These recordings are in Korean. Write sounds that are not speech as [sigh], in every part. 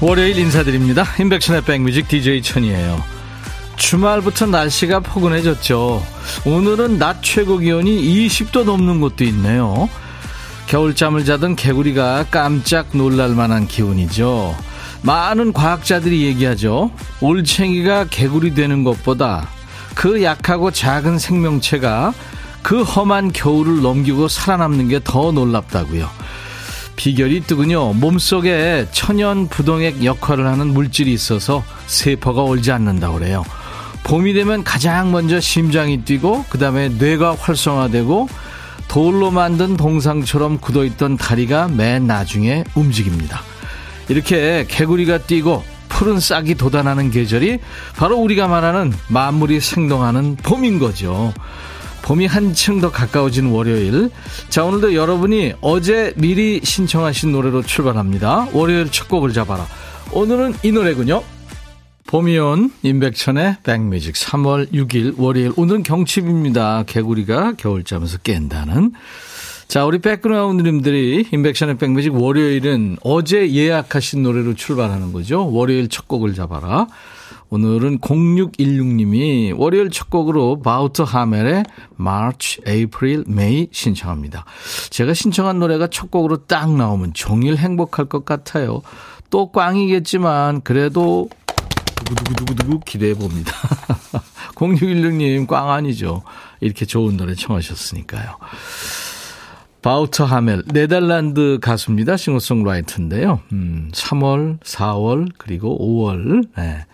월요일 인사드립니다. 임백천의 백뮤직 DJ 천이에요. 주말부터 날씨가 포근해졌죠. 오늘은 낮 최고 기온이 20도 넘는 곳도 있네요. 겨울잠을 자던 개구리가 깜짝 놀랄 만한 기온이죠. 많은 과학자들이 얘기하죠. 올챙이가 개구리 되는 것보다 그 약하고 작은 생명체가 그 험한 겨울을 넘기고 살아남는 게 더 놀랍다고요 비결이 뜨군요. 몸속에 천연 부동액 역할을 하는 물질이 있어서 세포가 얼지 않는다고 그래요. 봄이 되면 가장 먼저 심장이 뛰고 그다음에 뇌가 활성화되고 돌로 만든 동상처럼 굳어있던 다리가 맨 나중에 움직입니다. 이렇게 개구리가 뛰고 푸른 싹이 돋아나는 계절이 바로 우리가 말하는 만물이 생동하는 봄인 거죠. 봄이 한층 더 가까워진 월요일. 자, 오늘도 여러분이 어제 미리 신청하신 노래로 출발합니다. 월요일 첫 곡을 잡아라. 오늘은 이 노래군요. 봄이 온 임백천의 백뮤직 3월 6일 월요일. 오늘은 경칩입니다. 개구리가 겨울잠에서 깬다는. 자, 우리 백그라운드님들이 임백천의 백뮤직 월요일은 어제 예약하신 노래로 출발하는 거죠. 월요일 첫 곡을 잡아라. 오늘은 0616님이 월요일 첫 곡으로 바우터 하멜의 March, April, May 신청합니다. 제가 신청한 노래가 첫 곡으로 딱 나오면 종일 행복할 것 같아요. 또 꽝이겠지만 그래도 두구두구두구두구 기대해 봅니다. [laughs] 0616님 꽝 아니죠. 이렇게 좋은 노래 청하셨으니까요. 바우터 하멜, 네덜란드 가수입니다. 싱어송라이터인데요. 음, 3월, 4월, 그리고 5월, 네.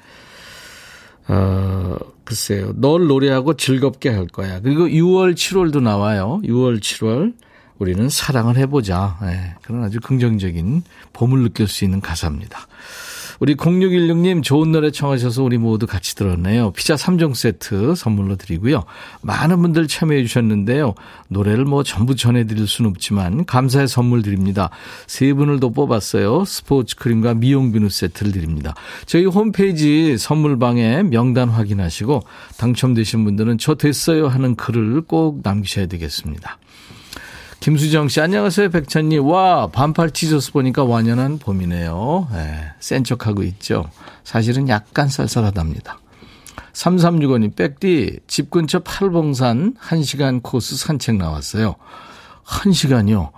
어, 글쎄요. 널 노래하고 즐겁게 할 거야. 그리고 6월, 7월도 나와요. 6월, 7월. 우리는 사랑을 해보자. 네, 그런 아주 긍정적인 봄을 느낄 수 있는 가사입니다. 우리 0616님 좋은 노래 청하셔서 우리 모두 같이 들었네요. 피자 3종 세트 선물로 드리고요. 많은 분들 참여해 주셨는데요. 노래를 뭐 전부 전해드릴 수는 없지만 감사의 선물 드립니다. 세 분을 더 뽑았어요. 스포츠 크림과 미용 비누 세트를 드립니다. 저희 홈페이지 선물방에 명단 확인하시고 당첨되신 분들은 저 됐어요 하는 글을 꼭 남기셔야 되겠습니다. 김수정 씨, 안녕하세요, 백천님. 와, 반팔 티셔츠 보니까 완연한 봄이네요. 네, 센 척하고 있죠. 사실은 약간 쌀쌀하답니다. 3365님, 백디, 집 근처 팔봉산 1시간 코스 산책 나왔어요. 1시간이요?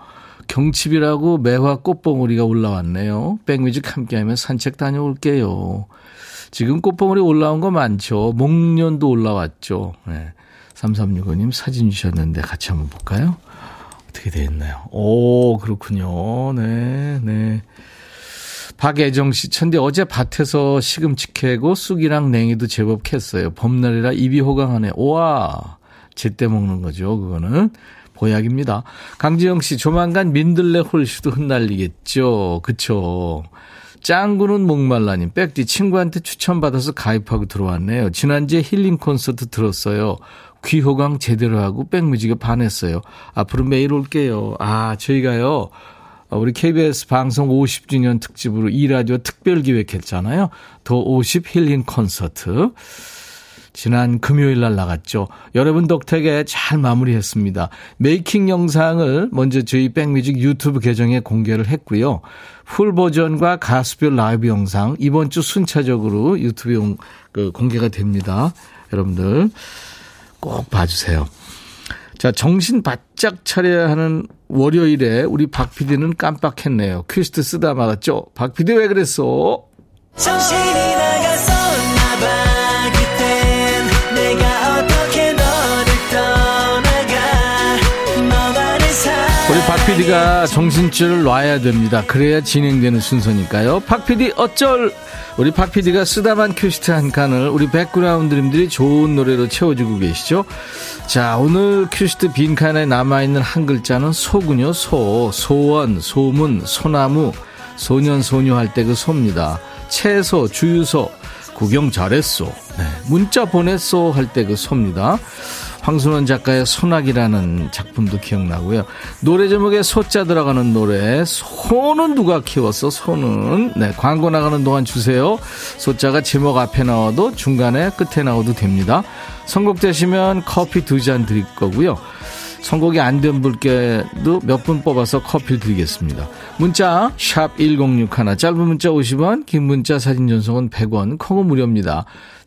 경칩이라고 매화 꽃봉우리가 올라왔네요. 백뮤직 함께하면 산책 다녀올게요. 지금 꽃봉우리 올라온 거 많죠. 목련도 올라왔죠. 네. 3365님 사진 주셨는데 같이 한번 볼까요? 어떻게 되어 있나요? 오, 그렇군요. 네, 네. 박애정 씨, 천디 어제 밭에서 시금치 캐고 쑥이랑 냉이도 제법 캤어요. 봄날이라 입이 호강하네. 우와, 제때 먹는 거죠, 그거는. 보약입니다. 강지영 씨, 조만간 민들레 홀씨도 흩날리겠죠. 그쵸. 짱구는 목말라님, 백디 친구한테 추천받아서 가입하고 들어왔네요. 지난주에 힐링 콘서트 들었어요. 귀호강 제대로 하고 백뮤직에 반했어요. 앞으로 매일 올게요. 아, 저희가요. 우리 KBS 방송 50주년 특집으로 이 라디오 특별 기획했잖아요. The 50 힐링 콘서트. 지난 금요일 날 나갔죠. 여러분 덕택에 잘 마무리했습니다. 메이킹 영상을 먼저 저희 백뮤직 유튜브 계정에 공개를 했고요. 풀 버전과 가수별 라이브 영상 이번 주 순차적으로 유튜브에 그 공개가 됩니다. 여러분들 꼭 봐주세요. 자, 정신 바짝 차려야 하는 월요일에 우리 박 PD는 깜빡했네요. 큐시트 쓰다 말았죠? 박 PD 왜 그랬어? 정신이 우리 박 PD가 정신줄을 놔야 됩니다. 그래야 진행되는 순서니까요. 박 PD 어쩔 우리 박 PD가 쓰다만 큐시트 한 칸을 우리 백그라운드님들이 좋은 노래로 채워주고 계시죠. 자, 오늘 큐시트 빈칸에 남아있는 한 글자는 소군요, 소. 소원, 소문, 소나무, 소년, 소녀 할 때 그 소입니다. 채소, 주유소. 구경 잘했소. 네, 문자 보냈소 할 때 그 소입니다. 황순원 작가의 소나기라는 작품도 기억나고요. 노래 제목에 소자 들어가는 노래 소는 누가 키웠어 소는 네 광고 나가는 동안 주세요. 소자가 제목 앞에 나와도 중간에 끝에 나와도 됩니다. 선곡되시면 커피 두 잔 드릴 거고요. 선곡이 안 된 분께도 몇 분 뽑아서 커피를 드리겠습니다. 문자 1061, 짧은 문자 50원, 긴 문자 사진 전송은 100원, 콩은 무료입니다.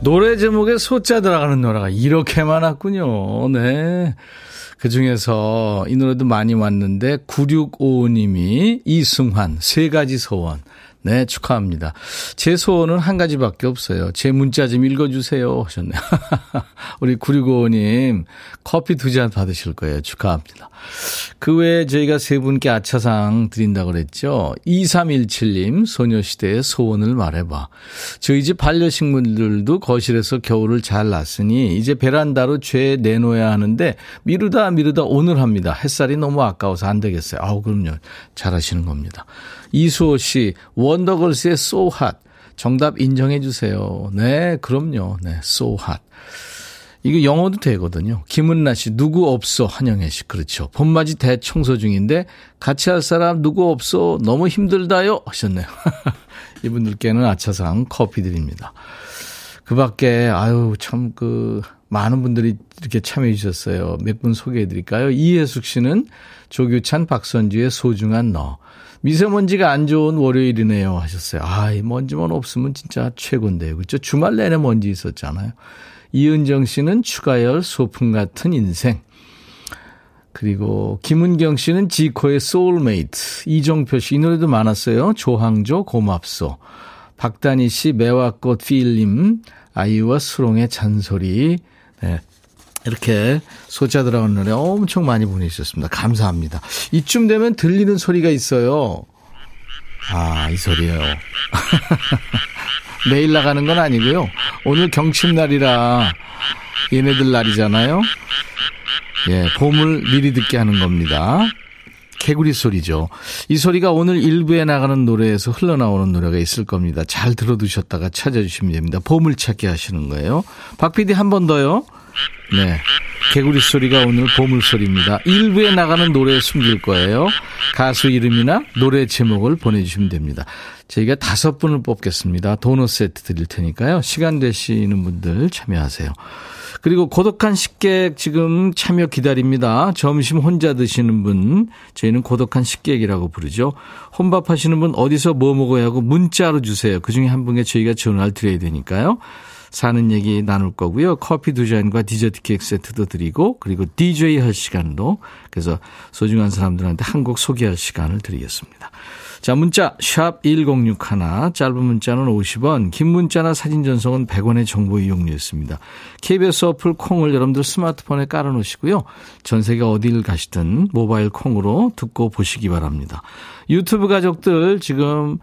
노래 제목에 소자 들어가는 노래가 이렇게 많았군요. 네. 그 중에서 이 노래도 많이 왔는데 9655님이 이승환 세 가지 소원. 네, 축하합니다. 제 소원은 한 가지밖에 없어요. 제 문자 좀 읽어주세요. 하셨네요. [laughs] 우리 9655님, 커피 두 잔 받으실 거예요. 축하합니다. 그 외에 저희가 세 분께 아차상 드린다고 그랬죠. 2317님, 소녀시대의 소원을 말해봐. 저희 집 반려식물들도 거실에서 겨울을 잘 났으니 이제 베란다로 죄 내놓아야 하는데 미루다 미루다 오늘 합니다. 햇살이 너무 아까워서 안 되겠어요. 아우, 그럼요. 잘하시는 겁니다. 이수호 씨, 원더걸스의 So Hot. 정답 인정해 주세요. 네, 그럼요. 네, So Hot. 이거 영어도 되거든요. 김은나 씨, 누구 없어? 한영애 씨, 그렇죠. 봄맞이 대청소 중인데 같이 할 사람 누구 없어? 너무 힘들다요? 하셨네요. [laughs] 이분들께는 아차상 커피 드립니다. 그 밖에, 아유, 참, 그, 많은 분들이 이렇게 참여해 주셨어요. 몇 분 소개해 드릴까요? 이혜숙 씨는 조규찬, 박선주의 소중한 너. 미세먼지가 안 좋은 월요일이네요 하셨어요. 아, 이 먼지만 없으면 진짜 최고인데요. 그렇죠? 주말 내내 먼지 있었잖아요. 이은정 씨는 추가열 소풍 같은 인생. 그리고 김은경 씨는 지코의 소울메이트. 이정표 씨, 이 노래도 많았어요. 조항조 고맙소. 박다니 씨, 매화꽃 필님, 아이와 수롱의 잔소리. 네. 이렇게 소자 들어간 노래 엄청 많이 보내주셨습니다. 감사합니다. 이쯤 되면 들리는 소리가 있어요. 아, 이 소리예요. [laughs] 내일 나가는 건 아니고요. 오늘 경칩날이라 얘네들 날이잖아요. 예, 봄을 미리 듣게 하는 겁니다. 개구리 소리죠. 이 소리가 오늘 일부에 나가는 노래에서 흘러나오는 노래가 있을 겁니다. 잘 들어두셨다가 찾아주시면 됩니다. 봄을 찾게 하시는 거예요. 박 PD 한 번 더요. 네. 개구리 소리가 오늘 보물 소리입니다. 일부에 나가는 노래에 숨길 거예요. 가수 이름이나 노래 제목을 보내주시면 됩니다. 저희가 다섯 분을 뽑겠습니다. 도넛 세트 드릴 테니까요. 시간 되시는 분들 참여하세요. 그리고 고독한 식객 지금 참여 기다립니다. 점심 혼자 드시는 분, 저희는 고독한 식객이라고 부르죠. 혼밥 하시는 분 어디서 뭐 먹어야 하고 문자로 주세요. 그 중에 한 분께 저희가 전화를 드려야 되니까요. 사는 얘기 나눌 거고요. 커피 두 잔과 디저트 케이크 세트도 드리고 그리고 DJ 할 시간도 그래서 소중한 사람들한테 한 곡 소개할 시간을 드리겠습니다. 자, 문자 샵 1061, 짧은 문자는 50원, 긴 문자나 사진 전송은 100원의 정보 이용료였습니다. KBS 어플 콩을 여러분들 스마트폰에 깔아놓으시고요. 전 세계 어딜 가시든 모바일 콩으로 듣고 보시기 바랍니다. 유튜브 가족들 지금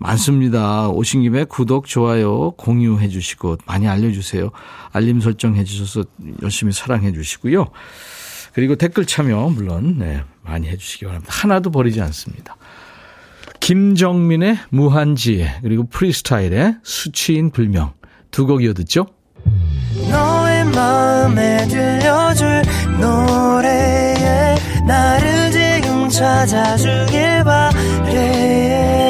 많습니다. 오신 김에 구독, 좋아요, 공유해 주시고 많이 알려주세요. 알림 설정해 주셔서 열심히 사랑해 주시고요. 그리고 댓글 참여 물론 네, 많이 해 주시기 바랍니다. 하나도 버리지 않습니다. 김정민의 무한지혜 그리고 프리스타일의 수치인 불명 두 곡 이어 듣죠. 너의 마음에 들려줄 노래에 나를 지금 찾아주길 바래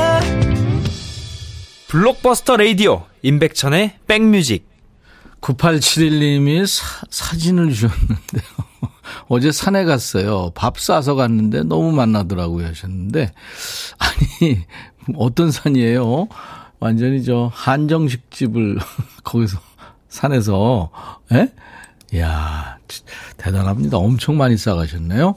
블록버스터 레이디오 임백천의 백뮤직 9871님이 사, 사진을 주셨는데요. [laughs] 어제 산에 갔어요. 밥 싸서 갔는데 너무 만나더라고요 하셨는데 [laughs] 아니 어떤 산이에요? 완전히 저 한정식 집을 [laughs] 거기서 산에서 예? 야 대단합니다. 엄청 많이 싸가셨네요.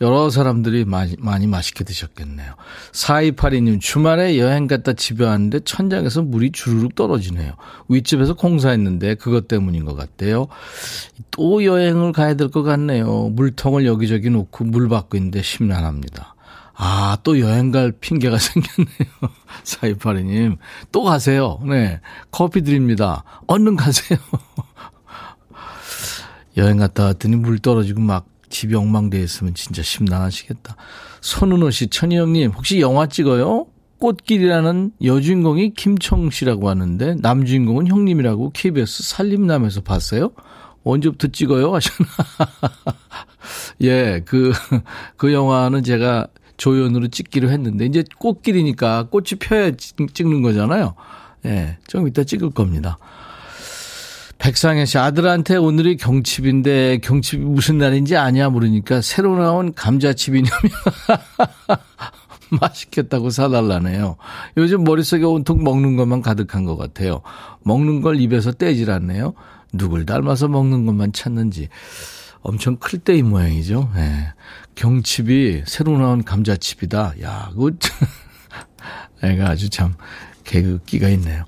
여러 사람들이 많이, 많이 맛있게 드셨겠네요. 4282님, 주말에 여행 갔다 집에 왔는데 천장에서 물이 주르륵 떨어지네요. 윗집에서 공사했는데 그것 때문인 것 같대요. 또 여행을 가야 될 것 같네요. 물통을 여기저기 놓고 물 받고 있는데 심란합니다. 아, 또 여행 갈 핑계가 [laughs] 생겼네요. 4282님, 또 가세요. 네. 커피 드립니다. 얼른 가세요. [laughs] 여행 갔다 왔더니 물 떨어지고 막 집이 엉망돼 있으면 진짜 심란하시겠다. 손은호 씨, 천희영님, 혹시 영화 찍어요? 꽃길이라는 여주인공이 김청 씨라고 하는데 남주인공은 형님이라고 KBS 살림남에서 봤어요? 언제부터 찍어요? 하셨나? [laughs] 예, 그, 그 영화는 제가 조연으로 찍기로 했는데, 이제 꽃길이니까 꽃이 펴야 찍는 거잖아요. 예, 좀 이따 찍을 겁니다. 백상현 씨 아들한테 오늘이 경칩인데 경칩이 무슨 날인지 아냐 물으니까 새로 나온 감자칩이냐며 [laughs] 맛있겠다고 사달라네요. 요즘 머릿속에 온통 먹는 것만 가득한 것 같아요. 먹는 걸 입에서 떼질 않네요. 누굴 닮아서 먹는 것만 찾는지 엄청 클 때의 모양이죠. 네. 경칩이 새로 나온 감자칩이다. 야, 그거 [laughs] 애가 아주 참 개그기가 있네요.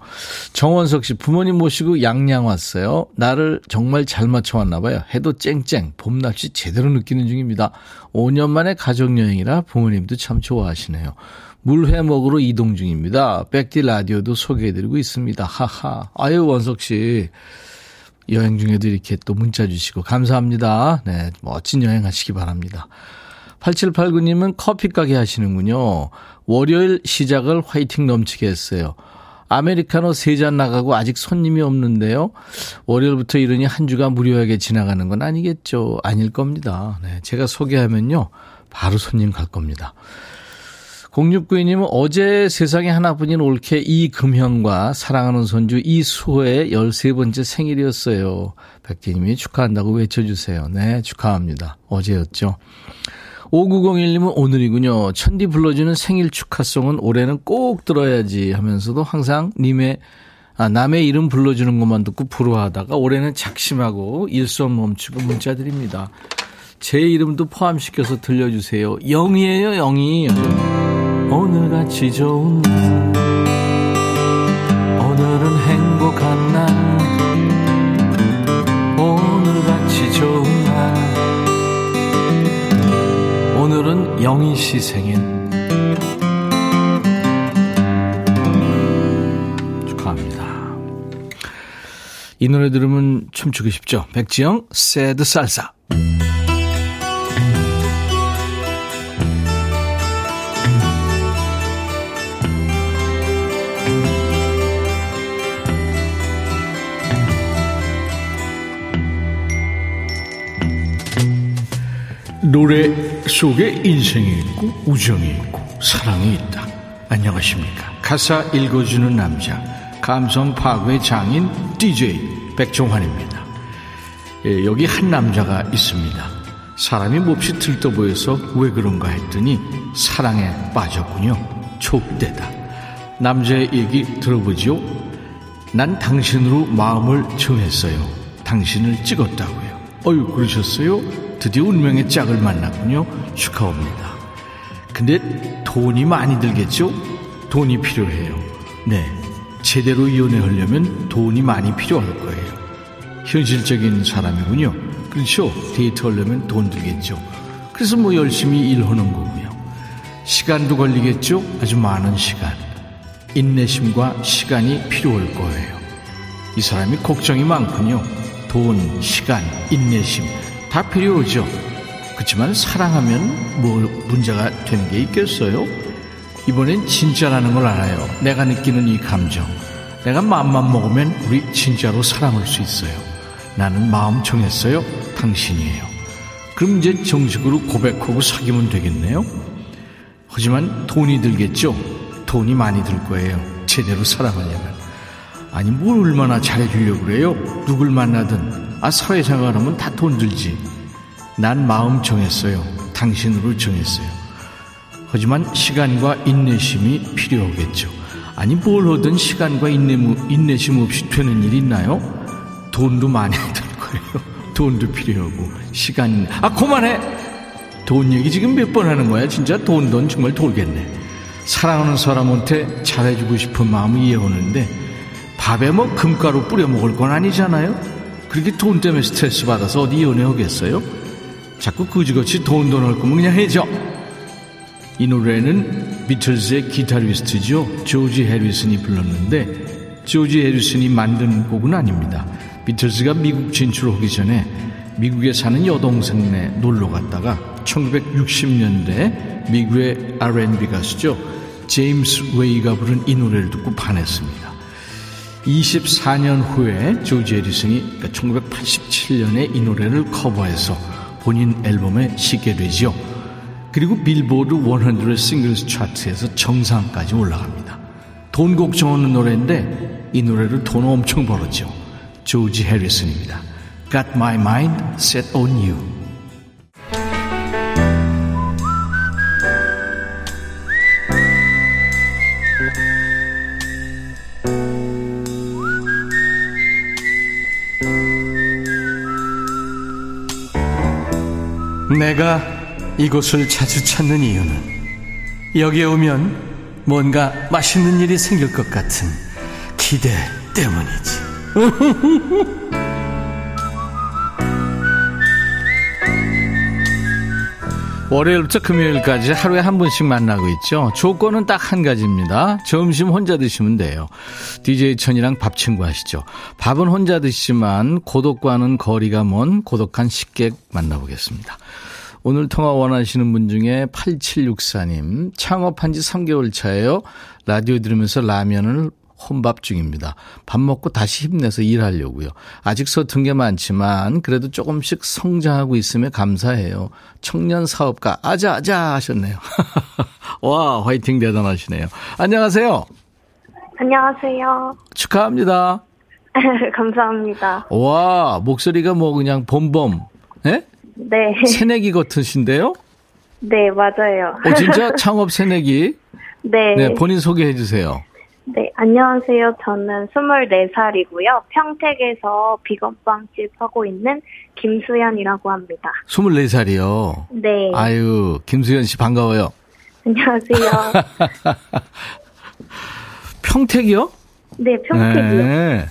정원석 씨, 부모님 모시고 양양 왔어요. 나를 정말 잘 맞춰왔나 봐요. 해도 쨍쨍, 봄날씨 제대로 느끼는 중입니다. 5년 만에 가족여행이라 부모님도 참 좋아하시네요. 물회 먹으러 이동 중입니다. 백디 라디오도 소개해드리고 있습니다. 하하. 아유, 원석 씨. 여행 중에도 이렇게 또 문자 주시고 감사합니다. 네, 멋진 여행 하시기 바랍니다. 8789님은 커피 가게 하시는군요. 월요일 시작을 화이팅 넘치게 했어요. 아메리카노 세 잔 나가고 아직 손님이 없는데요. 월요일부터 이러니 한 주가 무료하게 지나가는 건 아니겠죠. 아닐 겁니다. 네, 제가 소개하면요. 바로 손님 갈 겁니다. 0692님은 어제 세상에 하나뿐인 올케 이금형과 사랑하는 손주 이수호의 13번째 생일이었어요. 백기님이 축하한다고 외쳐주세요. 네, 축하합니다. 어제였죠. 5901님은 오늘이군요. 천디 불러주는 생일 축하송은 올해는 꼭 들어야지 하면서도 항상 님의 아, 남의 이름 불러주는 것만 듣고 부러워하다가 올해는 작심하고 일손 멈추고 문자 드립니다. 제 이름도 포함시켜서 들려주세요. 영이에요, 영이. 오늘같이 좋은 날, 영희 씨 생일. 축하합니다. 이 노래 들으면 춤추고 싶죠? 백지영, 새드 살사. 노래 속에 인생이 있고 우정이 있고 사랑이 있다. 안녕하십니까. 가사 읽어주는 남자 감성 파괴 장인 DJ 백종환입니다. 예, 여기 한 남자가 있습니다. 사람이 몹시 들떠 보여서 왜 그런가 했더니 사랑에 빠졌군요. 촉대다. 남자의 얘기 들어보죠. 난 당신으로 마음을 정했어요. 당신을 찍었다고요. 어유 그러셨어요? 드디어 운명의 짝을 만났군요. 축하합니다. 근데 돈이 많이 들겠죠? 돈이 필요해요. 네. 제대로 이혼하려면 돈이 많이 필요할 거예요. 현실적인 사람이군요. 그렇죠? 데이트하려면 돈 들겠죠. 그래서 뭐 열심히 일하는 거고요. 시간도 걸리겠죠? 아주 많은 시간. 인내심과 시간이 필요할 거예요. 이 사람이 걱정이 많군요. 돈, 시간, 인내심. 다 필요하죠. 그렇지만 사랑하면 뭐 문제가 되는 게 있겠어요? 이번엔 진짜라는 걸 알아요. 내가 느끼는 이 감정. 내가 마음만 먹으면 우리 진짜로 사랑할 수 있어요. 나는 마음 정했어요. 당신이에요. 그럼 이제 정식으로 고백하고 사귀면 되겠네요. 하지만 돈이 들겠죠? 돈이 많이 들 거예요. 제대로 사랑하려면. 아니 뭘 얼마나 잘해주려고 그래요? 누굴 만나든 아 사회생활 하면 다 돈 들지. 난 마음 정했어요. 당신으로 정했어요. 하지만 시간과 인내심이 필요하겠죠. 아니 뭘 하든 시간과 인내, 인내심 없이 되는 일 있나요? 돈도 많이 [laughs] 들 거예요. 돈도 필요하고 시간 아 그만해. 돈 얘기 지금 몇 번 하는 거야? 진짜 돈 돈 정말 돌겠네. 사랑하는 사람한테 잘해주고 싶은 마음이 이해오는데 밥에 뭐 금가루 뿌려 먹을 건 아니잖아요. 그렇게 돈 때문에 스트레스 받아서 어디 연애 하겠어요? 자꾸 그지같이 돈 돈 할 거면 그냥 해줘. 이 노래는 비틀즈의 기타리스트죠. 조지 해리슨이 불렀는데 조지 해리슨이 만든 곡은 아닙니다. 비틀즈가 미국 진출하기 전에 미국에 사는 여동생네 놀러 갔다가 1960년대 미국의 R&B 가수죠. 제임스 레이가 부른 이 노래를 듣고 반했습니다. 24년 후에 조지 해리슨이 그러니까 1987년에 이 노래를 커버해서 본인 앨범에 싣게 되지요. 그리고 빌보드 100 singles 차트에서 정상까지 올라갑니다. 돈 걱정하는 노래인데 이 노래로 돈 엄청 벌었죠. 조지 해리슨입니다. Got my mind set on you. 내가 이곳을 자주 찾는 이유는 여기에 오면 뭔가 맛있는 일이 생길 것 같은 기대 때문이지. [laughs] 월요일부터 금요일까지 하루에 한 번씩 만나고 있죠. 조건은 딱 한 가지입니다. 점심 혼자 드시면 돼요. DJ 천이랑 밥 친구 하시죠. 밥은 혼자 드시지만 고독과는 거리가 먼 고독한 식객 만나보겠습니다. 오늘 통화 원하시는 분 중에 8764님, 창업한 지 3개월 차예요. 라디오 들으면서 라면을 혼밥 중입니다. 밥 먹고 다시 힘내서 일하려고요. 아직 서툰 게 많지만 그래도 조금씩 성장하고 있으면 감사해요. 청년 사업가 아자 아자 하셨네요. [laughs] 와 화이팅 대단하시네요. 안녕하세요. 안녕하세요. 축하합니다. [laughs] 감사합니다. 와 목소리가 뭐 그냥 봄봄. 네? 네. 새내기 같으신데요? 네 맞아요. 어 진짜 창업 새내기. [laughs] 네. 네 본인 소개해 주세요. 네, 안녕하세요. 저는 24살이고요. 평택에서 비건빵집 하고 있는 김수연이라고 합니다. 24살이요? 네. 아유, 김수연 씨 반가워요. 안녕하세요. [laughs] 평택이요? 네, 평택이요. 네.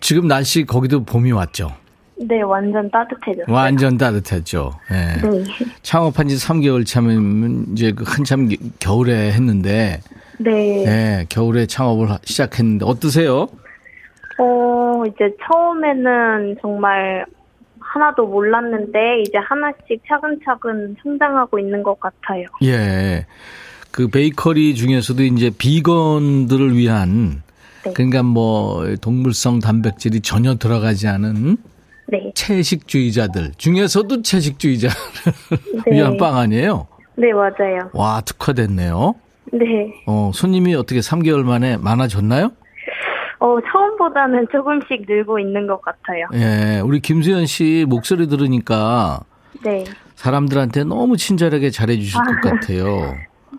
지금 날씨 거기도 봄이 왔죠? 네, 완전 따뜻해졌어요. 완전 따뜻했죠. 네. 네. 창업한 지 3개월 차면 이제 그 한참 겨울에 했는데 네. 네, 겨울에 창업을 시작했는데 어떠세요? 어, 이제 처음에는 정말 하나도 몰랐는데 이제 하나씩 차근차근 성장하고 있는 것 같아요. 예. 그 베이커리 중에서도 이제 비건들을 위한 네. 그러니까 뭐 동물성 단백질이 전혀 들어가지 않은 네. 채식주의자들 중에서도 채식주의자를 네. [laughs] 위한 빵 아니에요? 네, 맞아요. 와, 특화됐네요. 네. 어, 손님이 어떻게 3개월 만에 많아졌나요? 어, 처음보다는 조금씩 늘고 있는 것 같아요. 예, 우리 김수현 씨 목소리 들으니까 네. 사람들한테 너무 친절하게 잘해주실 것 같아요.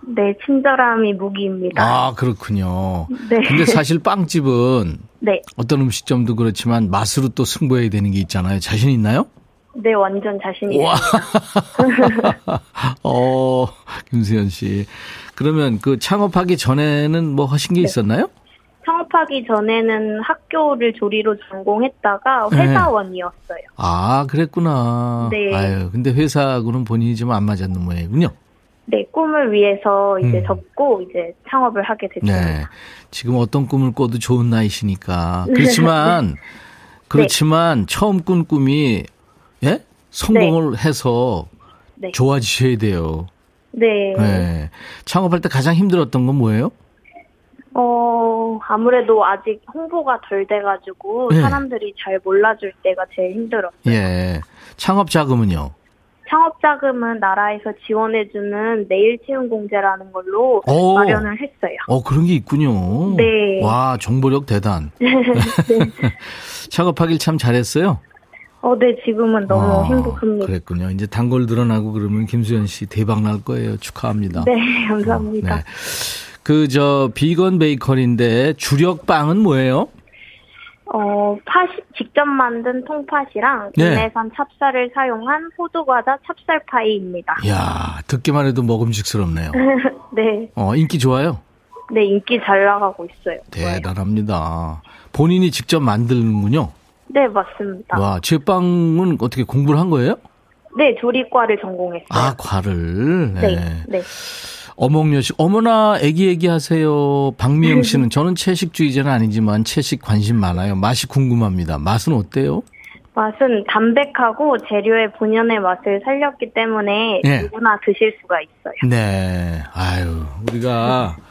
네, 친절함이 무기입니다. 아, 그렇군요. 네. 근데 사실 빵집은 네. 어떤 음식점도 그렇지만 맛으로 또 승부해야 되는 게 있잖아요. 자신 있나요? 네, 완전 자신 와. 있습니다. [laughs] 어, 김수현 씨. 그러면 그 창업하기 전에는 뭐 하신 게 있었나요? 창업하기 전에는 학교를 조리로 전공했다가 네. 회사원이었어요. 아, 그랬구나. 네. 아유, 근데 회사하고는 본인이 좀 안 맞았는 모양이군요. 네, 꿈을 위해서 이제 음. 접고 이제 창업을 하게 됐습니다. 네. 지금 어떤 꿈을 꿔도 좋은 나이시니까. 그렇지만, [laughs] 그렇지만 처음 꾼 꿈이, 예? 성공을 해서 네. 좋아지셔야 돼요. 네. 네. 창업할 때 가장 힘들었던 건 뭐예요? 어, 아무래도 아직 홍보가 덜 돼가지고 네. 사람들이 잘 몰라줄 때가 제일 힘들었어요. 예. 창업 자금은요? 창업 자금은 나라에서 지원해주는 내일 채용 공제라는 걸로 오. 마련을 했어요. 어, 그런 게 있군요. 네. 와, 정보력 대단. [laughs] 네. 창업하길 참 잘했어요. 어, 네, 지금은 너무 아, 행복합니다. 그랬군요. 이제 단골 늘어나고 그러면 김수현 씨 대박 날 거예요. 축하합니다. 네, 감사합니다. 네. 그, 저, 비건 베이커리인데 주력 빵은 뭐예요? 어, 팥, 직접 만든 통팥이랑 네. 국내산 찹쌀을 사용한 호두과자 찹쌀파이입니다. 이야, 듣기만 해도 먹음직스럽네요. [laughs] 네, 어, 인기 좋아요? 네, 인기 잘 나가고 있어요. 대단합니다. 본인이 직접 만드는군요. 네, 맞습니다. 와, 제빵은 어떻게 공부를 한 거예요? 네, 조리과를 전공했어요. 아, 과를. 네. 네, 네. 어몽여식, 어머나, 애기 애기 하세요. 박미영 씨는 저는 채식주의자는 아니지만 채식 관심 많아요. 맛이 궁금합니다. 맛은 어때요? 맛은 담백하고 재료의 본연의 맛을 살렸기 때문에 네. 누구나 드실 수가 있어요. 네. 아유, 우리가 [laughs]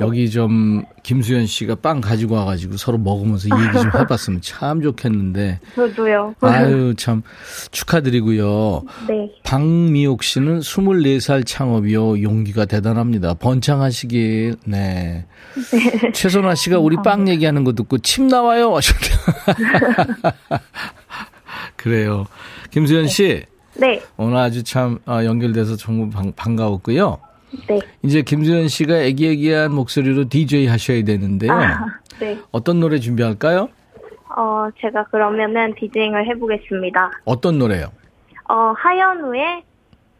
여기 좀 김수현 씨가 빵 가지고 와가지고 서로 먹으면서 이 얘기 좀 [laughs] 해봤으면 참 좋겠는데. 저도요. 아유, 참 축하드리고요. 네. 박미옥 씨는 24살 창업이요. 용기가 대단합니다. 번창하시길, 네. 최선화 씨가 우리 빵 얘기하는 거 듣고 침 나와요. 하셨네요. [laughs] 그래요. 김수현 씨, 네, 오늘 아주 참 어, 연결돼서 정말 반, 반가웠고요. 네. 이제 김수현 씨가 애기애기한 목소리로 DJ 하셔야 되는데요. 아, 네. 어떤 노래 준비할까요? 어, 제가 그러면은 디제잉을 해보겠습니다. 어떤 노래요? 어, 하현우의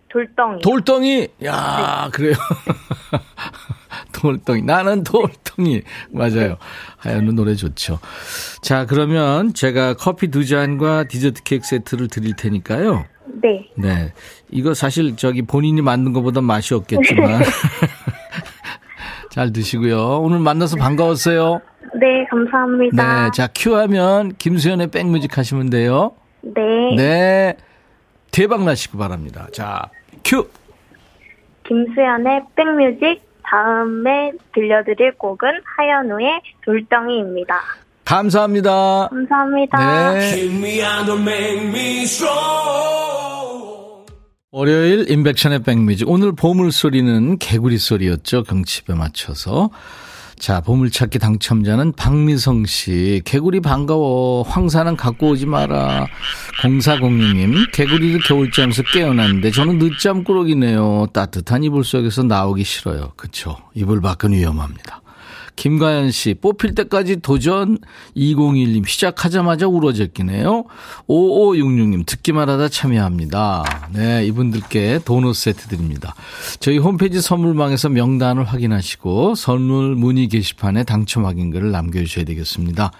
돌덩이. 돌덩이. 야, 그래요. [laughs] 돌덩이. 나는 돌덩이. 맞아요. 하얀우 노래 좋죠. 자, 그러면 제가 커피 두 잔과 디저트 케이크 세트를 드릴 테니까요. 네. 네. 이거 사실 저기 본인이 만든 것보다 맛이 없겠지만. [laughs] [laughs] 잘 드시고요. 오늘 만나서 반가웠어요. 네, 감사합니다. 네. 자, 큐 하면 김수현의 백뮤직 하시면 돼요. 네. 네. 대박 나시기 바랍니다. 자, 큐! 김수현의 백뮤직 다음에 들려드릴 곡은 하현우의 돌덩이입니다. 감사합니다. 감사합니다. 네. 월요일 인백션의 백뮤직. 오늘 보물 소리는 개구리 소리였죠. 경칩에 맞춰서. 자, 보물찾기 당첨자는 박미성 씨. 개구리 반가워. 황사는 갖고 오지 마라. 0406님. 개구리도 겨울잠에서 깨어났는데 저는 늦잠 꾸러기네요. 따뜻한 이불 속에서 나오기 싫어요. 그쵸. 이불 밖은 위험합니다. 김가연 씨, 뽑힐 때까지 도전 201님, 시작하자마자 울어제끼네요. 5566님, 듣기만 하다 참여합니다. 네, 이분들께 도넛 세트 드립니다. 저희 홈페이지 선물망에서 명단을 확인하시고 선물 문의 게시판에 당첨 확인글을 남겨주셔야 되겠습니다.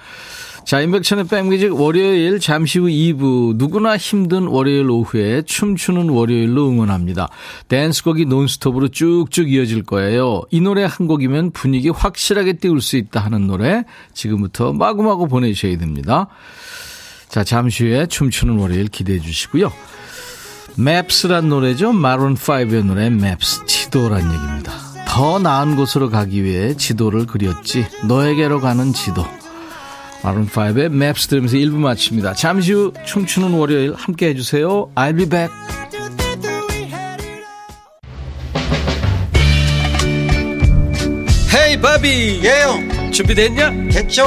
자, 인백천의 백뮤직 월요일 잠시 후 2부 누구나 힘든 월요일 오후에 춤추는 월요일로 응원합니다. 댄스곡이 논스톱으로 쭉쭉 이어질 거예요. 이 노래 한 곡이면 분위기 확실하게 띄울 수 있다 하는 노래 지금부터 마구마구 보내주셔야 됩니다. 자, 잠시 후에 춤추는 월요일 기대해 주시고요. 맵스란 노래죠. 마룬5의 노래 맵스 지도란 얘기입니다. 더 나은 곳으로 가기 위해 지도를 그렸지. 너에게로 가는 지도. 마룬5의 맵스 들으면서 1부 마칩니다. 잠시 후 춤추는 월요일 함께 해주세요. I'll be back. 헤이 바비. 예영. 준비됐냐? 됐죠.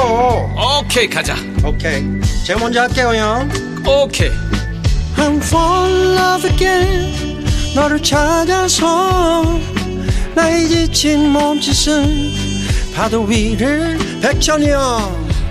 오케이 가자. 오케이. 제가 먼저 할게요 형. 오케이. I'm fall in love again. 너를 찾아서 나의 지친 몸짓은 파도 위를 백천이 형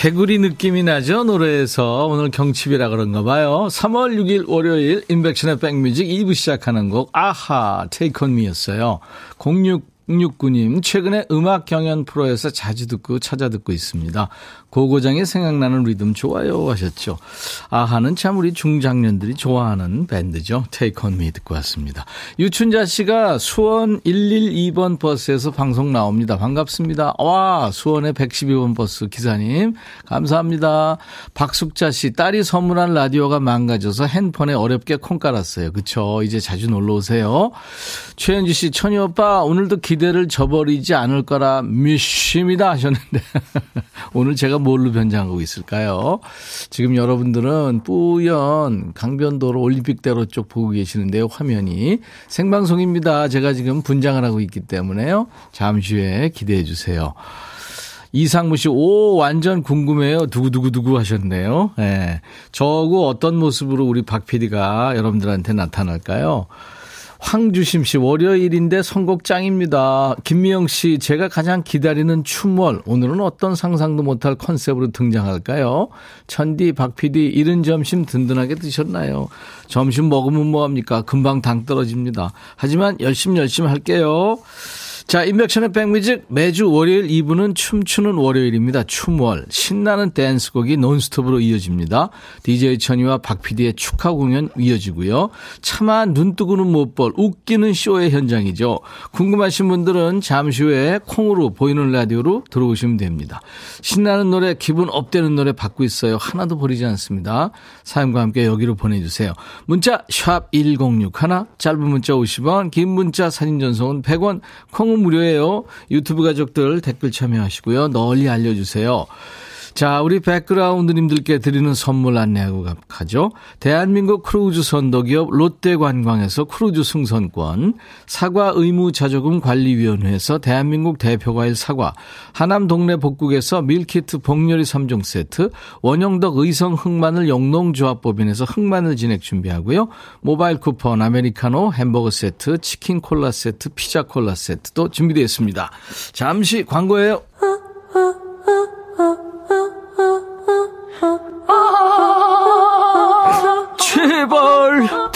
개구리 느낌이 나죠 노래에서. 오늘 경칩이라 그런가 봐요. 3월 6일 월요일 인백션의 백뮤직 2부 시작하는 곡 아하 테이크 온 미였어요. 06 6669님, 최근에 음악 경연 프로에서 자주 듣고 찾아 듣고 있습니다. 고고장이 생각나는 리듬 좋아요 하셨죠. 아하는 참 우리 중장년들이 좋아하는 밴드죠. On Me 듣고 왔습니다. 유춘자 씨가 수원 112번 버스에서 방송 나옵니다. 반갑습니다. 와, 수원의 112번 버스 기사님. 감사합니다. 박숙자 씨, 딸이 선물한 라디오가 망가져서 핸폰에 어렵게 콩 깔았어요. 그쵸. 이제 자주 놀러 오세요. 최현지 씨, 천희 오빠, 오늘도 기 대를 저버리지 않을 거라 미심이다 하셨는데. [laughs] 오늘 제가 뭘로 변장하고 있을까요? 지금 여러분들은 뿌연 강변도로 올림픽대로 쪽 보고 계시는데요. 화면이. 생방송입니다. 제가 지금 분장을 하고 있기 때문에요. 잠시 후에 기대해 주세요. 이상무 씨, 오, 완전 궁금해요. 두구두구두구 하셨네요. 예. 네. 저하고 어떤 모습으로 우리 박 PD가 여러분들한테 나타날까요? 황주심 씨, 월요일인데 선곡 짱입니다. 김미영 씨, 제가 가장 기다리는 춤월. 오늘은 어떤 상상도 못할 컨셉으로 등장할까요? 천디, 박 PD, 이른 점심 든든하게 드셨나요? 점심 먹으면 뭐합니까? 금방 당 떨어집니다. 하지만 열심히 열심히 할게요. 자, 인백션의 백뮤직 매주 월요일 2부는 춤추는 월요일입니다. 춤월. 신나는 댄스곡이 논스톱으로 이어집니다. DJ 천이와 박PD의 축하 공연 이어지고요. 차마 눈 뜨고는 못 볼 웃기는 쇼의 현장이죠. 궁금하신 분들은 잠시 후에 콩으로 보이는 라디오로 들어오시면 됩니다. 신나는 노래, 기분 up되는 노래 받고 있어요. 하나도 버리지 않습니다. 사연과 함께 여기로 보내주세요. 문자 1061, 짧은 문자 50원, 긴 문자 사진 전송은 100원, 콩은 무료예요. 유튜브 가족들 댓글 참여하시고요. 널리 알려주세요. 자, 우리 백그라운드님들께 드리는 선물 안내하고 가죠. 대한민국 크루즈 선도기업 롯데관광에서 크루즈 승선권, 사과 의무자조금 관리위원회에서 대한민국 대표과일 사과, 하남 동네 복국에서 밀키트 복요리 3종 세트, 원형덕 의성 흑마늘 영농조합법인에서 흑마늘 진액 준비하고요. 모바일 쿠폰, 아메리카노, 햄버거 세트, 치킨 콜라 세트, 피자 콜라 세트도 준비되어 있습니다. 잠시 광고예요.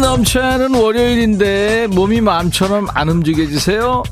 넘쳐야 하는 월요일인데 몸이 마음처럼 안 움직여지세요?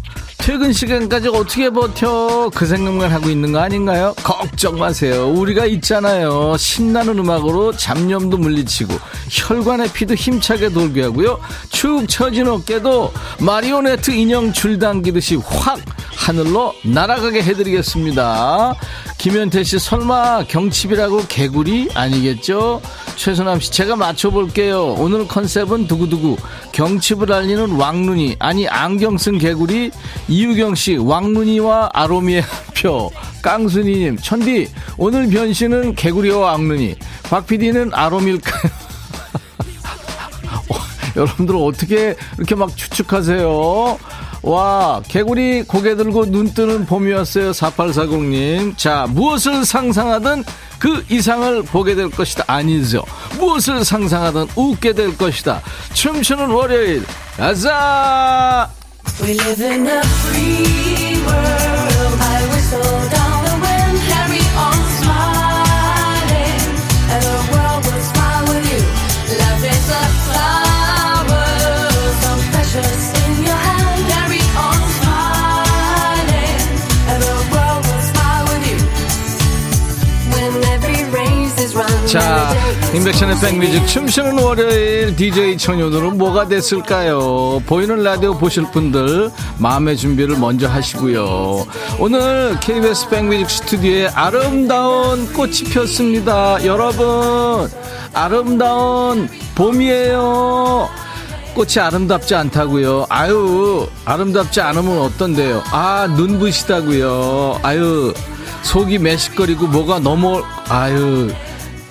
퇴근 시간까지 어떻게 버텨? 그 생각만 하고 있는 거 아닌가요? 걱정 마세요. 우리가 있잖아요. 신나는 음악으로 잡념도 물리치고 혈관의 피도 힘차게 돌게 하고요. 축 처진 어깨도 마리오네트 인형 줄 당기듯이 확 하늘로 날아가게 해드리겠습니다. 김현태 씨 설마 경칩이라고 개구리 아니겠죠? 최선남 씨 제가 맞춰볼게요. 오늘 컨셉은 두구두구 경칩을 알리는 왕눈이 아니 안경 쓴 개구리 이유경 씨 왕눈이와 아로미의 표 깡순이님 천디 오늘 변신은 개구리와 왕눈이 박 PD는 아로미일까요? [laughs] 여러분들 어떻게 이렇게 막 추측하세요? 와, 개구리 고개 들고 눈 뜨는 봄이었어요. 4840님. 자, 무엇을 상상하든 그 이상을 보게 될 것이다. 아니죠. 무엇을 상상하든 웃게 될 것이다. 춤추는 월요일. 가자! We live in a free world. I whistle down the wind, carry on smiling, and the world will smile with you. Love is a flower, so precious in your hand. Carry on smiling, and the world will smile with you. When every race is run, 자, 인백션의 백뮤직 춤추는 월요일 DJ 천연으로는 뭐가 됐을까요? 보이는 라디오 보실 분들 마음의 준비를 먼저 하시고요. 오늘 KBS 백뮤직 스튜디오에 아름다운 꽃이 폈습니다. 여러분, 아름다운 봄이에요. 꽃이 아름답지 않다고요. 아유, 아름답지 않으면 어떤데요? 아, 눈부시다고요. 아유, 속이 매식거리고 뭐가 너무 아유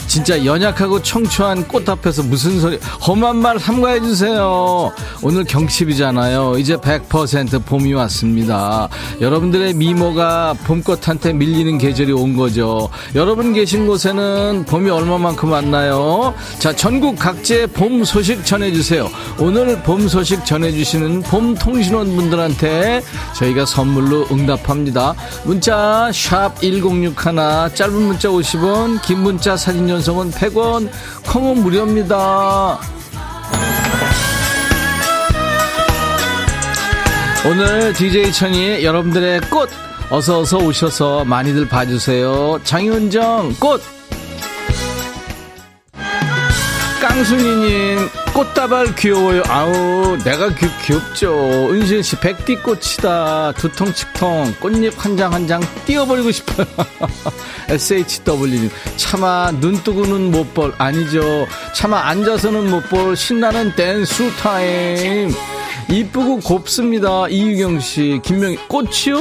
진짜 연약하고 청초한 꽃 앞에서 무슨 소리 험한 말 삼가해 주세요. 오늘 경칩이잖아요. 이제 100% 봄이 왔습니다. 여러분들의 미모가 봄꽃한테 밀리는 계절이 온 거죠. 여러분 계신 곳에는 봄이 얼마만큼 왔나요? 자 전국 각지의 봄 소식 전해 주세요. 오늘 봄 소식 전해 주시는 봄 통신원 분들한테 저희가 선물로 응답합니다. 문자 샵 1061 짧은 문자 50원 긴 문자 사진 전송은 100원. 콩은 무료입니다. 오늘 DJ 천이 여러분들의 꽃 어서 어서 오셔서 많이들 봐주세요. 장윤정 꽃! 깡순이님 꽃다발 귀여워요. 아우 내가 귀, 귀엽죠. 은신씨 백띠꽃이다. 두통치통 꽃잎 한 장 한 장 띄워버리고 싶어요. [laughs] SHW님 차마 눈 뜨고는 못 볼 아니죠. 차마 앉아서는 못 볼 신나는 댄스 타임. 이쁘고 곱습니다. 이유경 씨 김명희 꽃이요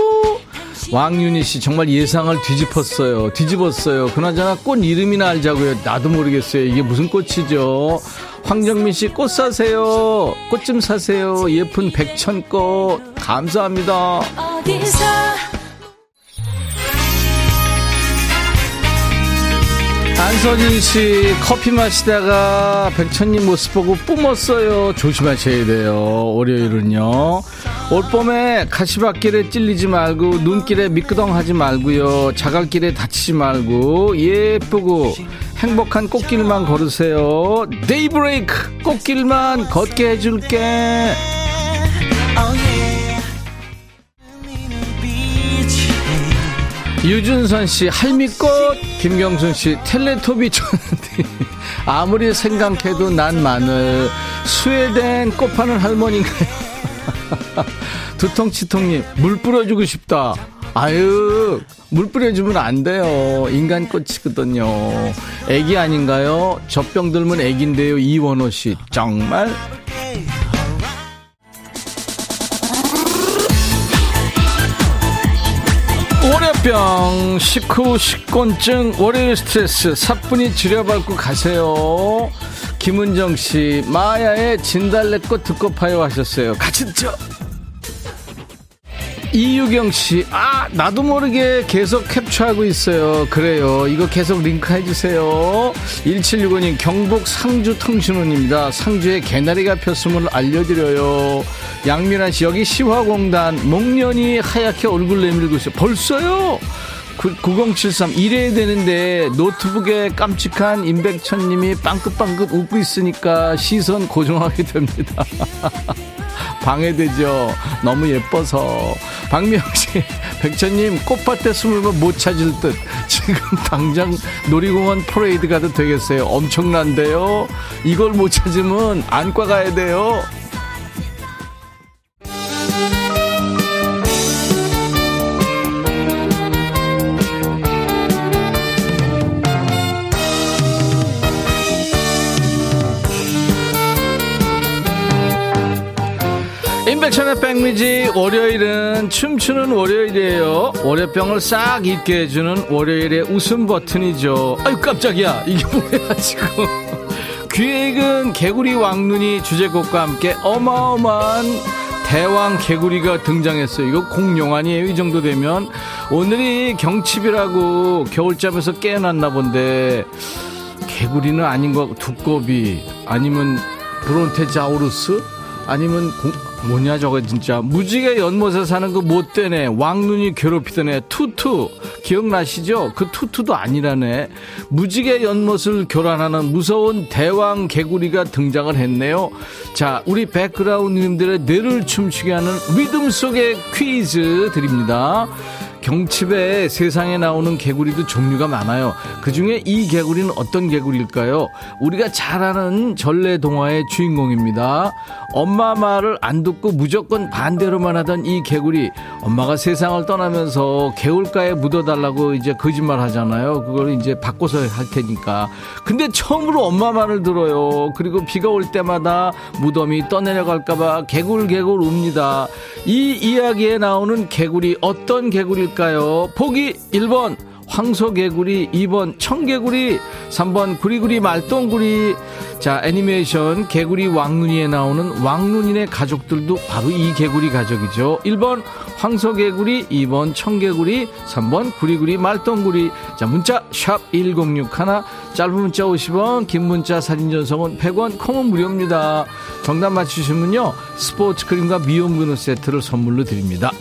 왕윤희 씨 정말 예상을 뒤집었어요. 뒤집었어요. 그나저나 꽃 이름이나 알자고요. 나도 모르겠어요. 이게 무슨 꽃이죠? 황정민 씨 꽃 사세요. 꽃 좀 사세요. 예쁜 백천꽃. 감사합니다. 어디서 안서진 씨 커피 마시다가 백천님 모습 보고 뿜었어요. 조심하셔야 돼요. 월요일은요. 올봄에 가시밭길에 찔리지 말고 눈길에 미끄덩하지 말고요. 자갈길에 다치지 말고 예쁘고 행복한 꽃길만 걸으세요. 데이브레이크 꽃길만 걷게 해줄게. 유준선 씨 할미꽃 김경순 씨 텔레토비 쳤는데 [laughs] 아무리 생각해도 난 마늘. 스웨덴 꽃 파는 할머니인가요? [laughs] 두통치통님 물 뿌려주고 싶다. 아유 물 뿌려주면 안 돼요. 인간 꽃이거든요. 애기 아닌가요? 젖병 들면 애기인데요 이원호 씨. 정말 월요병, 식후, 식곤증, 월요일 스트레스, 사뿐히 지려밟고 가세요. 김은정 씨, 마야의 진달래꽃 듣고 파요 하셨어요. 같이 듣죠. 이유경 씨, 아, 나도 모르게 계속 캡처하고 있어요. 그래요. 이거 계속 링크 해주세요. 1765님, 경북 상주 통신원입니다. 상주에 개나리가 폈음을 알려드려요. 양민아 씨, 여기 시화공단, 목련이 하얗게 얼굴 내밀고 있어요. 벌써요? 9073 이래야 되는데 노트북에 깜찍한 임백천님이 빵긋빵긋 웃고 있으니까 시선 고정하게 됩니다. [laughs] 방해되죠. 너무 예뻐서. 박미영 씨, 백천님 꽃밭에 숨으면 못 찾을 듯. 지금 당장 놀이공원 프레이드 가도 되겠어요. 엄청난데요. 이걸 못 찾으면 안과 가야 돼요. 인백션의 백미지 월요일은 춤추는 월요일이에요. 월요병을 싹 잊게 해주는 월요일의 웃음 버튼이죠. 아유 깜짝이야. 이게 뭐야 [laughs] 지금. 귀액은 개구리 왕눈이 주제곡과 함께 어마어마한 대왕 개구리가 등장했어요. 이거 공룡 아니에요? 이 정도 되면. 오늘이 경칩이라고 겨울잠에서 깨어났나 본데 개구리는 아닌 거 두꺼비 아니면 브론테 자우루스 아니면 공- 뭐냐 저거 진짜. 무지개 연못에 사는 그 못된 애 왕눈이 괴롭히던 애 투투. 기억나시죠? 그 투투도 아니라네. 무지개 연못을 교란하는 무서운 대왕 개구리가 등장을 했네요. 자 우리 백그라운드님들의 뇌를 춤추게 하는 리듬 속의 퀴즈 드립니다 경칩에 세상에 나오는 개구리도 종류가 많아요. 그 중에 이 개구리는 어떤 개구리일까요? 우리가 잘 아는 전래 동화의 주인공입니다. 엄마 말을 안 듣고 무조건 반대로만 하던 이 개구리. 엄마가 세상을 떠나면서 개울가에 묻어달라고 이제 거짓말 하잖아요. 그걸 이제 바꿔서 할 테니까. 근데 처음으로 엄마 말을 들어요. 그리고 비가 올 때마다 무덤이 떠내려갈까봐 개굴개굴 웁니다. 이 이야기에 나오는 개구리 어떤 개구리일까요? 보기 1번 황소개구리, 2번 청개구리, 3번 구리구리 말똥구리. 자, 애니메이션 개구리 왕눈이에 나오는 왕눈이네 가족들도 바로 이 개구리 가족이죠. 1번 황소개구리, 2번 청개구리, 3번 구리구리 말똥구리. 자, 문자 샵 1061, 짧은 문자 50원, 긴 문자 사진 전송은 100원, 콩은 무료입니다. 정답 맞추시면요. 스포츠 크림과 미용 비누 세트를 선물로 드립니다.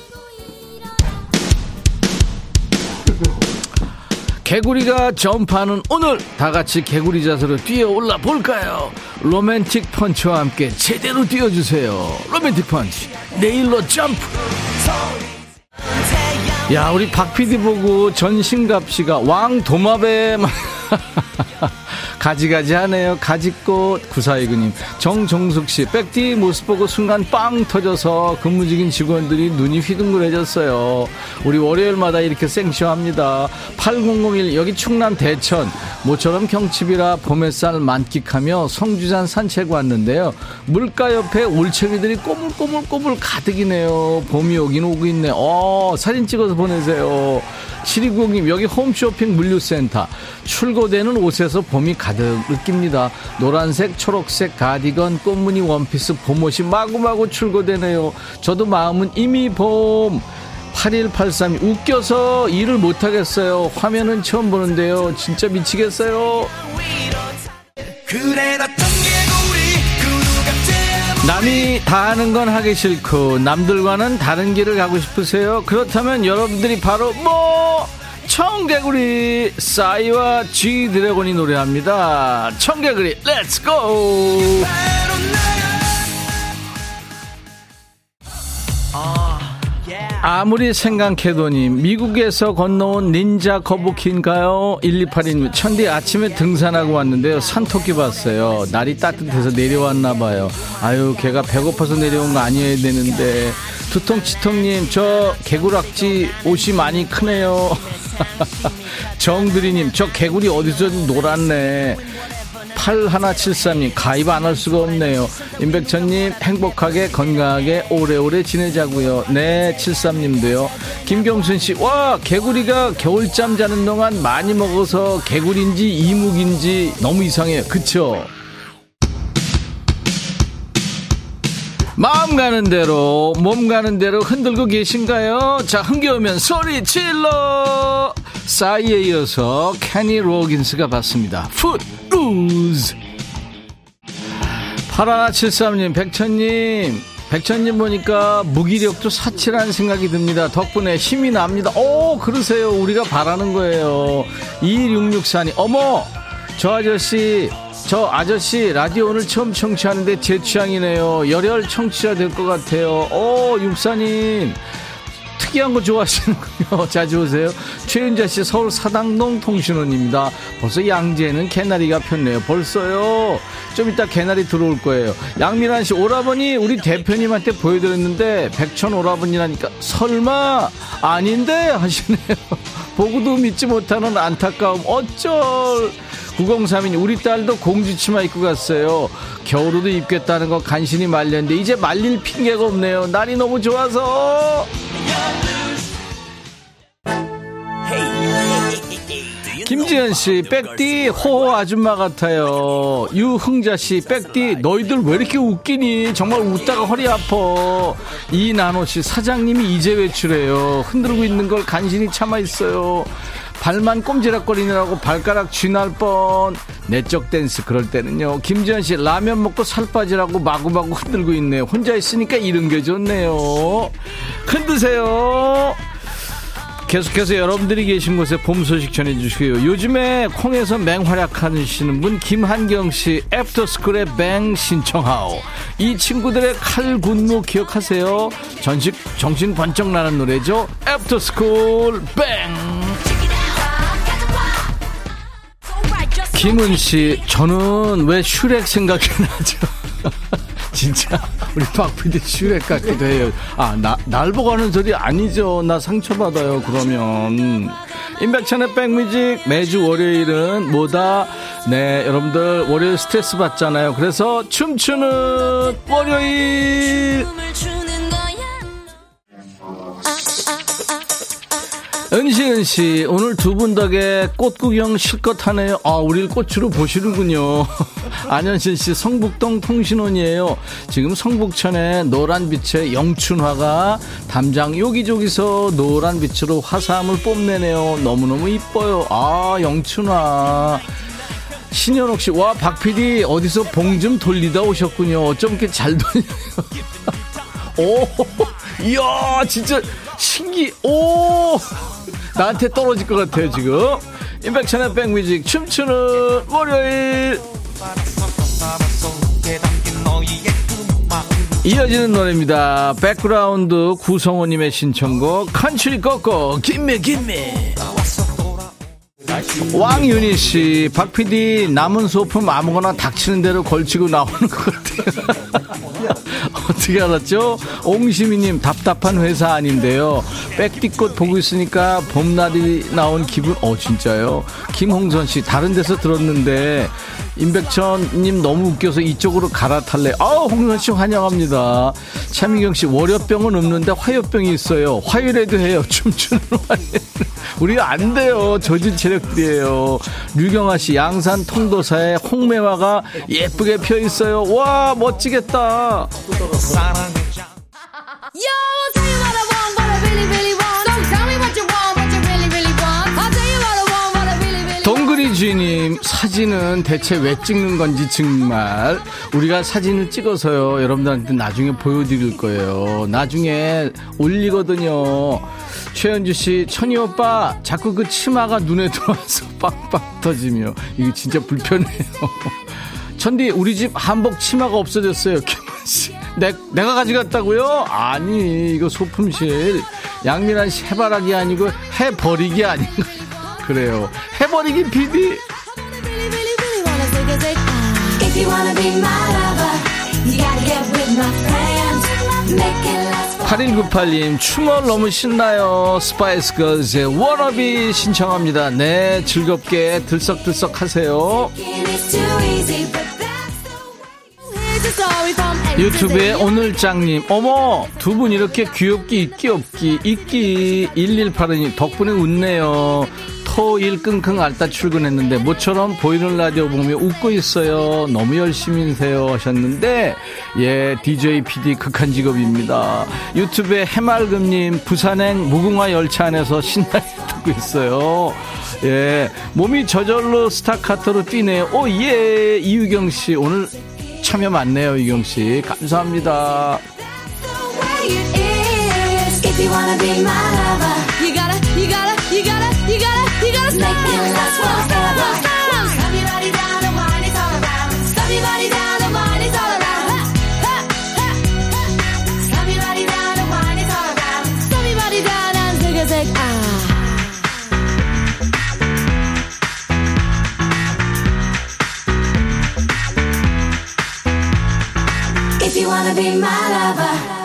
개구리가 점프하는 오늘 다 같이 개구리 자세로 뛰어 올라 볼까요? 로맨틱 펀치와 함께 제대로 뛰어주세요. 로맨틱 펀치 내일로 점프. 야 우리 박 PD 보고 전신갑 씨가 왕 도마뱀 [laughs] 가지가지 하네요. 가지꽃 구사이구님 정종숙 씨 백디 모습 보고 순간 빵 터져서 근무 중인 직원들이 눈이 휘둥그레졌어요. 우리 월요일마다 이렇게 생쇼합니다. 8001 여기 충남 대천 모처럼 경칩이라 봄 햇살 만끽하며 성주산 산책 왔는데요. 물가 옆에 올챙이들이 꼬물꼬물꼬물 가득이네요. 봄이 오긴 오고 있네. 어 사진 찍어서 보내세요. 7290님 여기 홈쇼핑 물류센터 출고되는 옷에서 봄이 가득 느낍니다. 노란색 초록색 가디건 꽃무늬 원피스 봄옷이 마구마구 출고되네요. 저도 마음은 이미 봄. 8183 웃겨서 일을 못하겠어요. 화면은 처음 보는데요. 진짜 미치겠어요. 남이 다 하는 건 하기 싫고 남들과는 다른 길을 가고 싶으세요? 그렇다면 여러분들이 바로 뭐 청개구리 싸이와 G 드래곤이 노래합니다. 청개구리 Let's go! 아무리 생각해도니 미국에서 건너온 닌자 거북이인가요? 1282님 백디 아침에 등산하고 왔는데요. 산토끼 봤어요. 날이 따뜻해서 내려왔나 봐요. 아유 걔가 배고파서 내려온 거 아니어야 되는데. 두통치통님 저 개구락지 옷이 많이 크네요. [laughs] 정드리님 저 개구리 어디서 놀았네 8173님 가입 안 할 수가 없네요. 임백천님 행복하게 건강하게 오래오래 지내자고요. 네 73님도요. 김경순씨 와 개구리가 겨울잠 자는 동안 많이 먹어서 개구리인지 이묵인지 너무 이상해요. 그쵸? 마음 가는 대로 몸 가는 대로 흔들고 계신가요? 자 흥겨우면 소리 질러! 싸이에 이어서 캐니 로긴스가 봤습니다. 풋 루즈 8173님 백천님. 백천님 보니까 무기력도 사치라는 생각이 듭니다. 덕분에 힘이 납니다. 오 그러세요. 우리가 바라는 거예요. 2664님 어머! 저 아저씨 저 아저씨 라디오 오늘 처음 청취하는데 제 취향이네요. 열혈 청취자 될 것 같아요. 오 육사님 특이한 거 좋아하시는군요. [laughs] 자주 오세요. 최윤자 씨 서울 사당동 통신원입니다. 벌써 양재에는 개나리가 폈네요. 벌써요? 좀 이따 개나리 들어올 거예요. 양미란 씨 오라버니 우리 대표님한테 보여드렸는데 백천 오라버니라니까 설마 아닌데 하시네요. [laughs] 보고도 믿지 못하는 안타까움. 어쩔. 9032님 우리 딸도 공주 치마 입고 갔어요. 겨울에도 입겠다는 거 간신히 말렸는데 이제 말릴 핑계가 없네요. 날이 너무 좋아서 김지현 씨, 백디 호호 아줌마 같아요. 유흥자 씨, 백디 너희들 왜 이렇게 웃기니? 정말 웃다가 허리 아파. 이나노 씨, 사장님이 이제 외출해요. 흔들고 있는 걸 간신히 참아 있어요. 발만 꼼지락거리느라고 발가락 쥐날 뻔. 내적 댄스 그럴 때는요. 김지현 씨, 라면 먹고 살 빠지라고 마구마구 흔들고 있네요. 혼자 있으니까 이런 게 좋네요. 흔드세요. 계속해서 여러분들이 계신 곳에 봄 소식 전해주시고요. 요즘에 콩에서 맹활약하시는 분 김한경 씨 애프터스쿨의 Bang 신청하오. 이 친구들의 칼 군무 기억하세요? 전식 정신 번쩍 나는 노래죠. 애프터스쿨 Bang. 김은 씨, 저는 왜 슈렉 생각이 나죠? [laughs] 진짜 우리 박 PD 슈렉 같기도 해요. 아, 나, 날 보고 하는 소리 아니죠. 나 상처받아요. 그러면. 임백천의 백뮤직 매주 월요일은 뭐다? 네, 여러분들 월요일 스트레스 받잖아요. 그래서 춤추는 월요일. 씨, 오늘 두 분 덕에 꽃 구경 실컷 하네요. 아, 우리를 꽃으로 보시는군요. [laughs] 안현신 씨, 성북동 통신원이에요. 지금 성북천에 노란 빛의 영춘화가 담장 여기저기서 노란 빛으로 화사함을 뽐내네요. 너무너무 이뻐요. 아, 영춘화. 신현옥 씨, 와, 박 PD 어디서 봉 좀 돌리다 오셨군요. 어쩜 이렇게 잘 돌려요. [laughs] 오, 이야, 진짜 신기, 오! 나한테 떨어질 것 같아요, 지금. 임백천의 백뮤직 춤추는 월요일. 이어지는 노래입니다. 백그라운드 구성호님의 신청곡 컨츄리 꼬꼬 Gimme Gimme 왕윤희 씨, 박 PD 남은 소품 아무거나 닥치는 대로 걸치고 나오는 것 같아요. [laughs] [laughs] 어떻게 알았죠? 옹시미님 답답한 회사 아닌데요. 백띠꽃 보고 있으니까 봄날이 나온 기분. 어 진짜요? 김홍선 씨 다른 데서 들었는데 임백천님 너무 웃겨서 이쪽으로 갈아탈래. 아 홍선 씨 환영합니다. 차미경 씨 월요병은 없는데 화요병이 있어요. 화요일에도 해요. 춤추는 화요일. 우리 안 돼요. 저질 체력들이에요. 류경아 씨, 양산 통도사에 홍매화가 예쁘게 펴 있어요. 와, 멋지겠다. 동그리 주인 님, 사진은 대체 왜 찍는 건지 정말. 우리가 사진을 찍어서요, 여러분들한테 나중에 보여드릴 거예요. 나중에 올리거든요. 최현주 씨, 천희 오빠, 자꾸 그 치마가 눈에 들어와서 [laughs] 빵빵 터지며. 이거 진짜 불편해요. [laughs] 천디, 우리 집 한복 치마가 없어졌어요. 김원 씨. 내, 내가 가져갔다고요? 아니, 이거 소품실. 씨, 해바라기 아니고 해버리기 아닌가. [laughs] 그래요. 해버리기 PD. Really, really, really wanna take a take. If you wanna be my lover, you gotta get with my friends. Make it last forever 8198님, 춤을 너무 신나요. Spice Girls의 Wannabe 신청합니다. 네, 즐겁게 들썩들썩 하세요. 유튜브에. 오늘장님, 어머, 두 분 이렇게 귀엽기, 있기, 없기, 있기, 1182님, 덕분에 웃네요. 토일 끙끙 앓다 출근했는데 모처럼 보이는 라디오 보며 웃고 있어요. 너무 열심히세요 하셨는데 예 DJ PD 극한 직업입니다. 유튜브에 해맑음님 부산행 무궁화 열차 안에서 신나게 [laughs] 듣고 있어요. 예 몸이 저절로 스타카토로 뛰네요. oh yeah 이유경 씨 오늘 참여 많네요 이경 씨 감사합니다. you wanna be my If you wanna be my lover.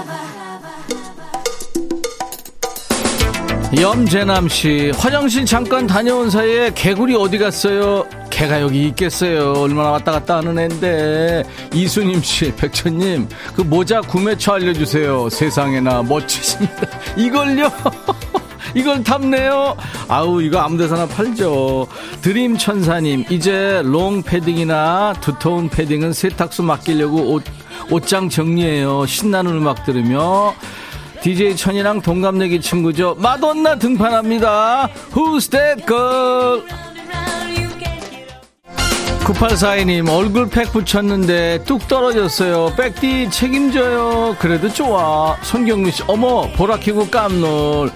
염재남 씨, 화장실 잠깐 다녀온 사이에 개구리 어디 갔어요? 걔가 여기 있겠어요. 얼마나 왔다 갔다 하는 앤데. 이수님 씨, 백천님, 그 모자 구매처 알려주세요. 세상에나 멋지십니다. [laughs] 이걸요? [laughs] 이걸 탐내요? 아우, 이거 아무 데서나 팔죠. 드림 천사님, 이제 롱 패딩이나 두터운 패딩은 세탁소 맡기려고 옷, 옷장 정리해요. 신나는 음악 들으며. DJ 천이랑 동갑내기 친구죠. 마돈나 등판합니다. Who's that girl? 9842님 얼굴 팩 붙였는데 뚝 떨어졌어요. 백디 책임져요. 그래도 좋아. 손경민 씨 어머 보라 키고 깜놀.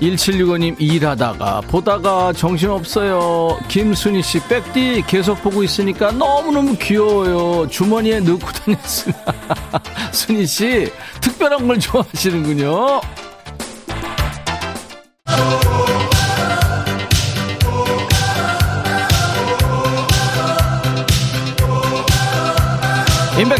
1765님 일하다가 보다가 정신없어요. 김순희 씨 백디 계속 보고 있으니까 너무너무 귀여워요. 주머니에 넣고 [laughs] 다녔습니다. 순희 씨 특별한 걸 좋아하시는군요.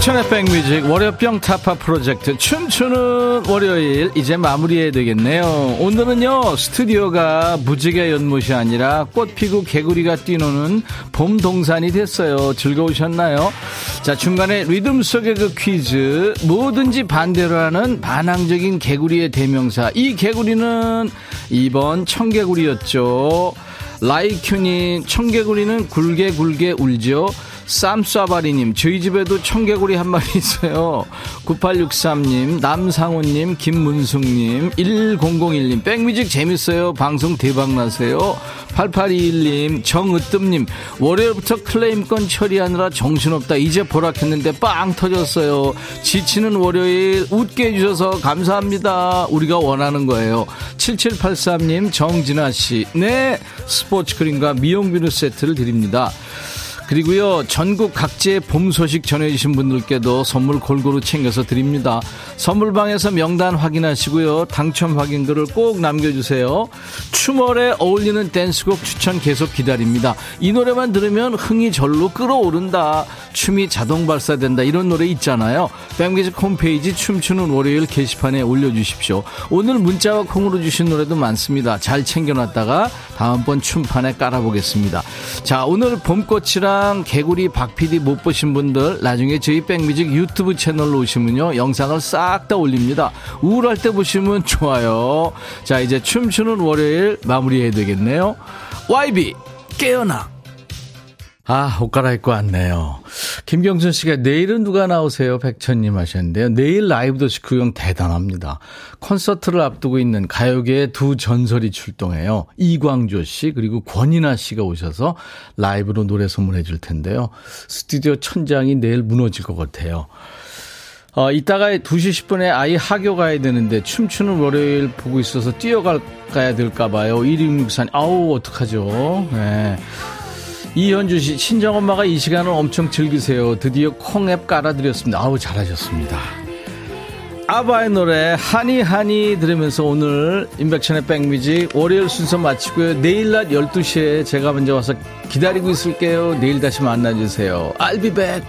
임백천의 백뮤직 월요병 타파 프로젝트 춤추는 월요일 이제 마무리해야 되겠네요. 오늘은요 스튜디오가 무지개 연못이 아니라 꽃 피고 개구리가 뛰노는 봄 동산이 됐어요. 즐거우셨나요? 자 중간에 리듬 속의 그 퀴즈 뭐든지 반대로 하는 반항적인 개구리의 대명사. 이 개구리는 2번 청개구리였죠. 라이큐님 청개구리는 굴게 굴게 울죠 쌈쏴바리님, 저희 집에도 청개구리 한 마리 있어요. 9863님, 남상호님, 김문숙님, 1001님, 백뮤직 재밌어요. 방송 대박나세요. 8821님, 정으뜸님, 월요일부터 클레임건 처리하느라 정신없다. 이제 보락했는데 빵 터졌어요. 지치는 월요일 웃게 해주셔서 감사합니다. 우리가 원하는 거예요. 7783님, 정진아씨, 네, 스포츠 크림과 미용 비누 세트를 드립니다. 그리고요 전국 각지의 봄 소식 전해주신 분들께도 선물 골고루 챙겨서 드립니다. 선물방에서 명단 확인하시고요 당첨 확인글을 꼭 남겨주세요. 추월에 어울리는 댄스곡 추천 계속 기다립니다. 이 노래만 들으면 흥이 절로 끌어오른다. 춤이 자동 발사된다. 이런 노래 있잖아요. 뱀기직 홈페이지 춤추는 월요일 게시판에 올려주십시오. 오늘 문자와 콩으로 주신 노래도 많습니다. 잘 챙겨놨다가 다음번 춤판에 깔아보겠습니다. 자 오늘 봄꽃이 랑 개구리 박PD 못 보신 분들 나중에 저희 백뮤직 유튜브 채널로 오시면요. 영상을 싹 다 올립니다. 우울할 때 보시면 좋아요. 자 이제 춤추는 월요일 마무리해야 되겠네요. YB 깨어나 아, 옷 갈아입고 왔네요. 김경준 씨가 내일은 누가 나오세요? 백천님 하셨는데요. 내일 라이브 도시 구경 대단합니다. 콘서트를 앞두고 있는 가요계의 두 전설이 출동해요. 이광조 씨 그리고 권인아 씨가 오셔서 라이브로 노래 선물해 줄 텐데요. 스튜디오 천장이 내일 무너질 것 같아요. 어, 이따가 2시 10분에 아이 학교 가야 되는데 춤추는 월요일 보고 있어서 뛰어가야 될까 봐요. 1664. 아우, 어떡하죠. 네. 이현주 씨, 친정 엄마가 이 시간을 엄청 즐기세요. 드디어 콩앱 깔아드렸습니다. 아우, 잘하셨습니다. 아바의 노래, 하니, 하니 들으면서 오늘 인백천의 백뮤직 월요일 순서 마치고요. 내일 낮 12시에 제가 먼저 와서 기다리고 있을게요. 내일 다시 만나주세요. I'll be back.